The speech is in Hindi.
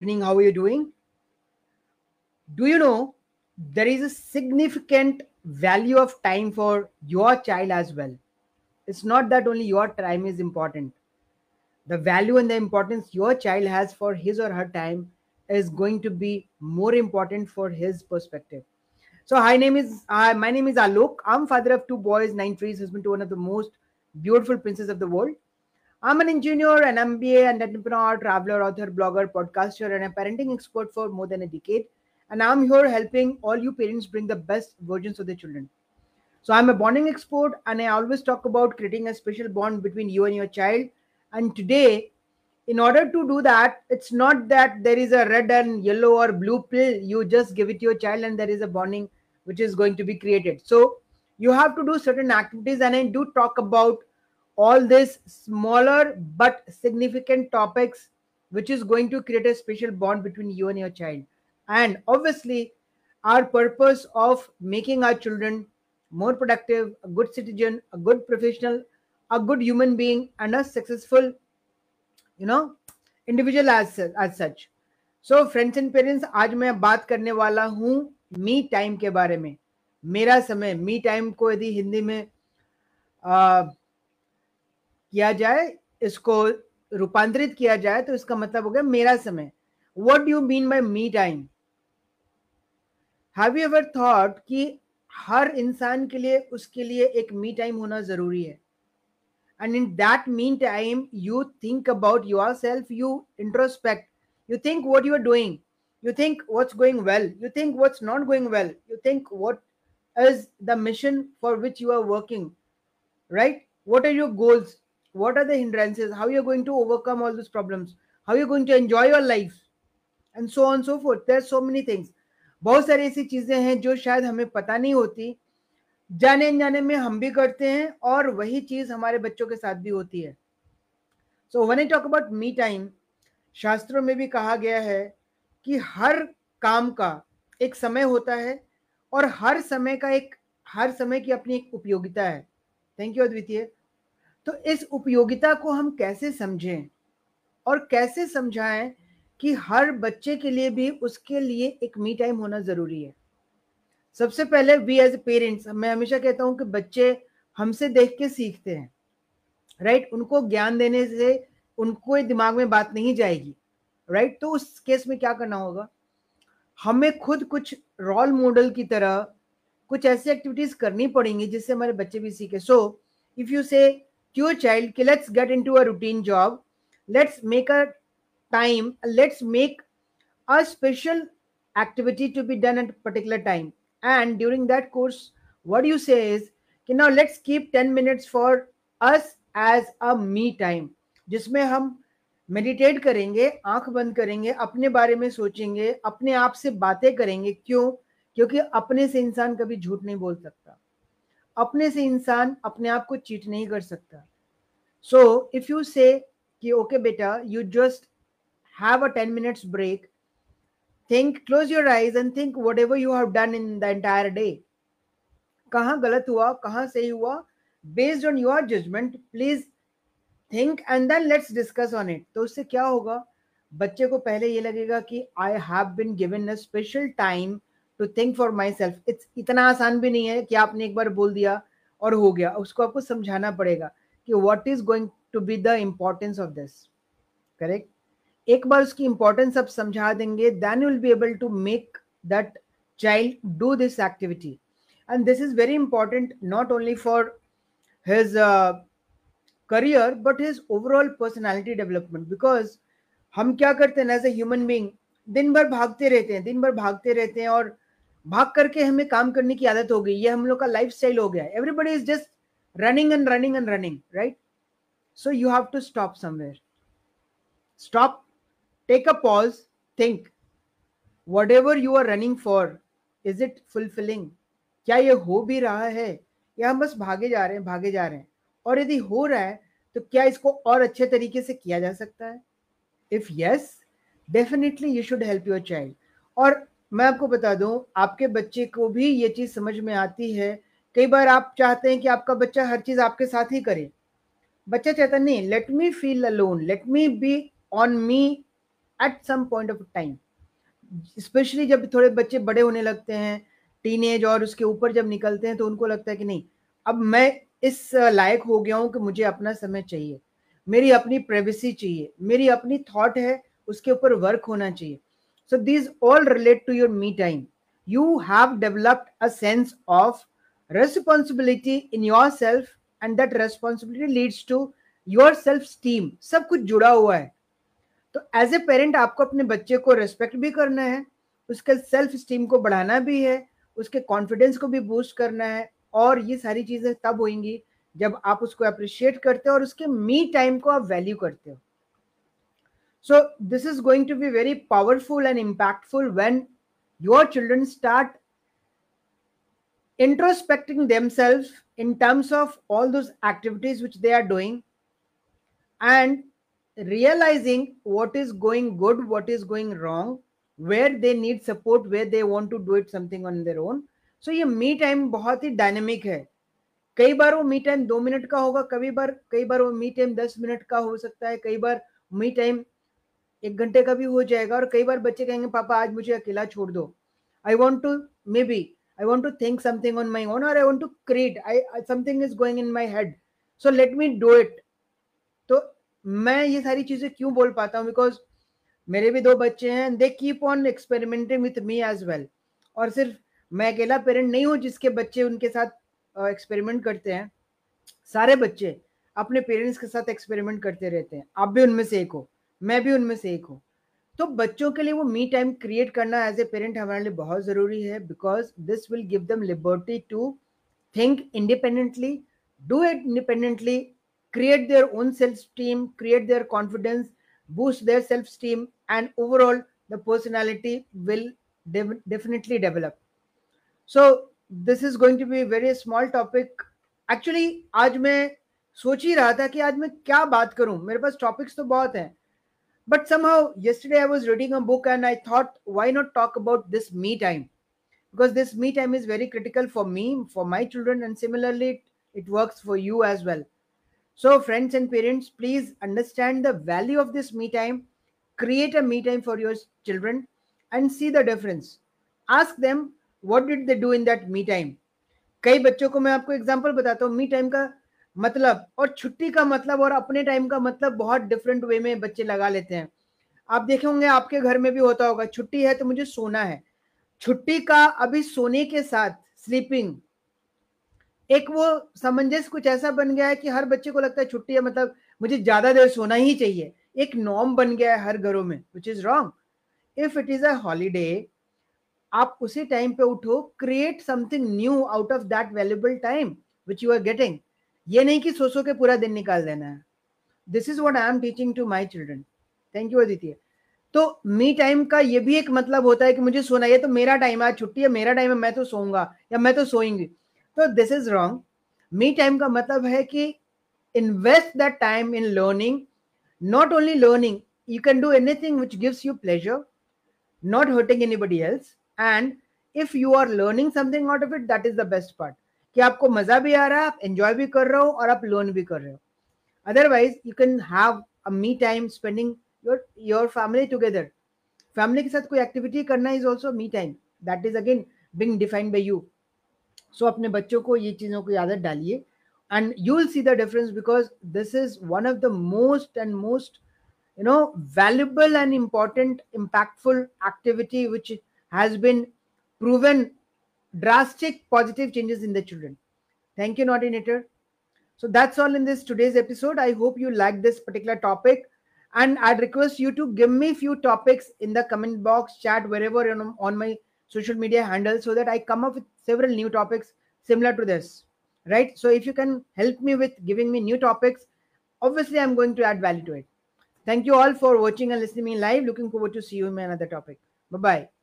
evening. How are you doing? Do you know there is a significant value of time for your child as well? It's not that only your time is important. The value and the importance your child has for his or her time is going to be more important for his perspective. So, hi, name is uh, my name is Alok. I'm father of two boys, nine trees, husband to one of the most beautiful princes of the world. I'm an engineer, an MBA, an entrepreneur, traveler, author, blogger, podcaster, and a parenting expert for more than a decade. And I'm here helping all you parents bring the best versions of their children. So I'm a bonding expert, and I always talk about creating a special bond between you and your child. And today, in order to do that, it's not that there is a red and yellow or blue pill. You just give it to your child, and there is a bonding which is going to be created. So you have to do certain activities, and I do talk about all these smaller but significant topics which is going to create a special bond between you and your child and obviously our purpose of making our children more productive a good citizen a good professional a good human being and a successful you know individual as as such so friends and parents आज मैं बात करने वाला हूँ मी टाइम के बारे में मेरा समय मी टाइम को यदि हिंदी में आ, किया जाए, इसको रूपांतरित किया जाए तो इसका मतलब हो गया मेरा समय। What you mean by me time have you ever thought कि हर इंसान के लिए, उसके लिए एक मी टाइम होना ज़रूरी है? And in that meantime you think about yourself you introspect you think what you are doing you think what's going well. You think what's not going well. You think what is the mission for which you are working, right? What are your goals? What are the hindrances? How you're going to overcome all these problems? How you're going to enjoy your life? And so on, so forth. There's so many things. बहुत सारी ऐसी चीज़ें हैं जो शायद हमें पता नहीं होती। जाने जाने में हम भी करते हैं और वही चीज़ हमारे बच्चों के साथ भी होती है। So when I talk about me time शास्त्रों में भी कहा गया है कि हर काम का एक समय होता है और हर समय का एक, हर समय की अपनी एक उपयोगिता है। थैंक यू अद्वितीय। तो इस उपयोगिता को हम कैसे समझें और कैसे समझाएँ कि हर बच्चे के लिए भी उसके लिए एक मी टाइम होना ज़रूरी है सबसे पहले वी एज पेरेंट्स मैं हमेशा कहता हूँ कि बच्चे हमसे देख के सीखते हैं राइट right? उनको ज्ञान देने से उनको दिमाग में बात नहीं जाएगी राइट right? तो उस केस में क्या करना होगा हमें खुद कुछ रोल मॉडल की तरह कुछ ऐसी एक्टिविटीज़ करनी पड़ेंगी जिससे हमारे बच्चे भी सीखे so if you say to your child okay, let's get into a routine job let's make a time let's make a special activity to be done at a particular time and during that course what you say is okay, now let's keep 10 minutes for us as a me time जिसमें हम मेडिटेट करेंगे आँख बंद करेंगे अपने बारे में सोचेंगे अपने आप से बातें करेंगे क्यों क्योंकि अपने से इंसान कभी झूठ नहीं बोल सकता अपने से इंसान अपने आप को चीट नहीं कर सकता। सो इफ़ यू से कि ओके बेटा you just have a ten minutes break think close your eyes and think whatever you have done in the entire day कहाँ गलत हुआ? कहाँ सही हुआ? Based on your judgement please think and then let's discuss on it तो उससे क्या होगा? बच्चे को पहले ये लगेगा कि I have been given a special time to think for myself it's इतना आसान भी नहीं है कि आपने एक बार बोल दिया और हो गया। उसको आपको समझाना पड़ेगा कि what is going to be the importance of this correct एक बार उसकी इंपॉर्टेंस आप समझा देंगे then will be able to make that child do this activity and this is very important not only for his career but his overall personality development because हम क्या करते हैं एज ए ह्यूमन बींग दिन भर भागते रहते हैं, दिन भर भागते रहते हैं और भाग करके हमें काम करने की आदत हो गई, ये हम लोग का लाइफ स्टाइल हो गया everybody is just running and running and running, right? So you have to stop somewhere. Stop, take a pause, think. Whatever you are running for, is it fulfilling? क्या ये हो भी रहा है? या हम बस भागे जा रहे हैं, भागे जा रहे हैं? और यदि हो रहा है तो क्या इसको और अच्छे तरीके से किया जा सकता है? If yes definitely you should help your child और मैं आपको बता दूँ, आपके बच्चे को भी ये चीज़ समझ में आती है। कई बार आप चाहते हैं कि आपका बच्चा हर चीज़ आपके साथ ही करे। बच्चा चाहता नहीं let me feel alone let me be on me at some point of time specially जब थोड़े बच्चे बड़े होने लगते हैं टीनेज और उसके ऊपर जब निकलते हैं तो उनको लगता है कि नहीं, अब मैं इस लायक हो गया हूँ कि मुझे अपना समय चाहिए। मेरी अपनी प्राइवेसी चाहिए, मेरी अपनी थॉट है, उसके ऊपर वर्क होना चाहिए। So these all relate to your me time you have developed a sense of responsibility in yourself and that responsibility leads to your self esteem सब कुछ जुड़ा हुआ है। तो एज ए पेरेंट आपको अपने बच्चे को रेस्पेक्ट भी करना है, उसके सेल्फ स्टीम को बढ़ाना भी है, उसके कॉन्फिडेंस को भी बूस्ट करना है और ये सारी चीज़ें तब होंगी जब आप उसको अप्रिशिएट करते हो और उसके मी टाइम को आप वैल्यू करते हो। so this is going to be very powerful and impactful when your children start introspecting themselves in terms of all those activities which they are doing and realizing what is going good what is going wrong where they need support where they want to do it something on their own so ये मी टाइम बहुत ही डायनेमिक है कई बार वो मी टाइम दो मिनट का होगा कभी बार कई बार वो मी टाइम दस मिनट का हो सकता है कई बार मी टाइम एक घंटे का भी हो जाएगा और कई बार बच्चे कहेंगे पापा आज मुझे अकेला छोड़ दो I want to maybe I to think something on my own or I want to create. I, I something is going in my head. So let me do it. तो मैं ये सारी चीज़ें क्यों बोल पाता हूँ बिकॉज़ मेरे भी दो बच्चे हैं they keep on experimenting with me as well और सिर्फ़ मैं अकेला पेरेंट नहीं हूँ जिसके बच्चे उनके साथ एक्सपेरिमेंट करते हैं सारे बच्चे अपने पेरेंट्स के साथ एक्सपेरिमेंट करते रहते हैं आप भी उनमें से एक हो मैं भी उनमें से एक हूँ। तो बच्चों के लिए वो मी टाइम क्रिएट करना एज ए पेरेंट हमारे लिए बहुत ज़रूरी है because this will give them liberty to think independently do it independently create their own self esteem create their confidence boost their self esteem and overall the personality will definitely develop so this is going to be very small topic actually आज मैं सोच ही रहा था कि आज मैं क्या बात करूँ? मेरे पास टॉपिक्स तो बहुत हैं। but somehow yesterday i was reading a book and i thought why not talk about this me time because this me time is very critical for me for my children and similarly it, it works for you as well so friends and parents please understand the value of this me time create a me time for your children and see the difference ask them what did they do in that me time कई बच्चों को मैं आपको एग्जांपल बताता हूँ मी टाइम का मतलब और छुट्टी का मतलब और अपने टाइम का मतलब बहुत डिफरेंट वे में बच्चे लगा लेते हैं। आप देखे होंगे, आपके घर में भी होता होगा, छुट्टी है तो मुझे सोना है। छुट्टी का अभी सोने के साथ स्लीपिंग एक वो सामंजस्य कुछ ऐसा बन गया है कि हर बच्चे को लगता है छुट्टी है मतलब मुझे ज़्यादा देर सोना ही चाहिए। एक नॉर्म बन गया है हर घरों में which is wrong if it is a holiday आप उसी टाइम पे उठो create something new out of that valuable time which you are getting ये नहीं कि सो सो के पूरा दिन निकाल देना है। This is what I am teaching to my children thank you Aditya तो मी टाइम का ये भी एक मतलब होता है कि मुझे सोना ये तो मेरा टाइम है छुट्टी है, मेरा टाइम है, मैं तो सोऊँगा या मैं तो सोएँगी। तो this is wrong me time का मतलब है कि invest that time in learning not only learning you can do anything which gives you pleasure, not hurting anybody else, and if you are learning something out of it, that is the best part. कि आपको मज़ा भी आ रहा है, आप एंजॉय भी कर रहे हो और आप लर्न भी कर रहे हो। Otherwise you can have a me time spending your your family together family के साथ कोई एक्टिविटी करना is also me time that is again being defined by you so अपने बच्चों को ये चीज़ों की आदत डालिए। And you will see the difference because this is one of the most and most, you know, valuable and important, impactful activity which has been proven drastic positive changes in the children. Thank you, Nautinator. So that's all in this today's episode. I hope you like this particular topic. And I'd request you to give me a few topics in the comment box, chat, wherever on, on my social media handle so that I come up with several new topics similar to this. Right. So if you can help me with giving me new topics, obviously I'm going to add value to it. Thank you all for watching and listening me live. Looking forward to see you in another topic. Bye bye.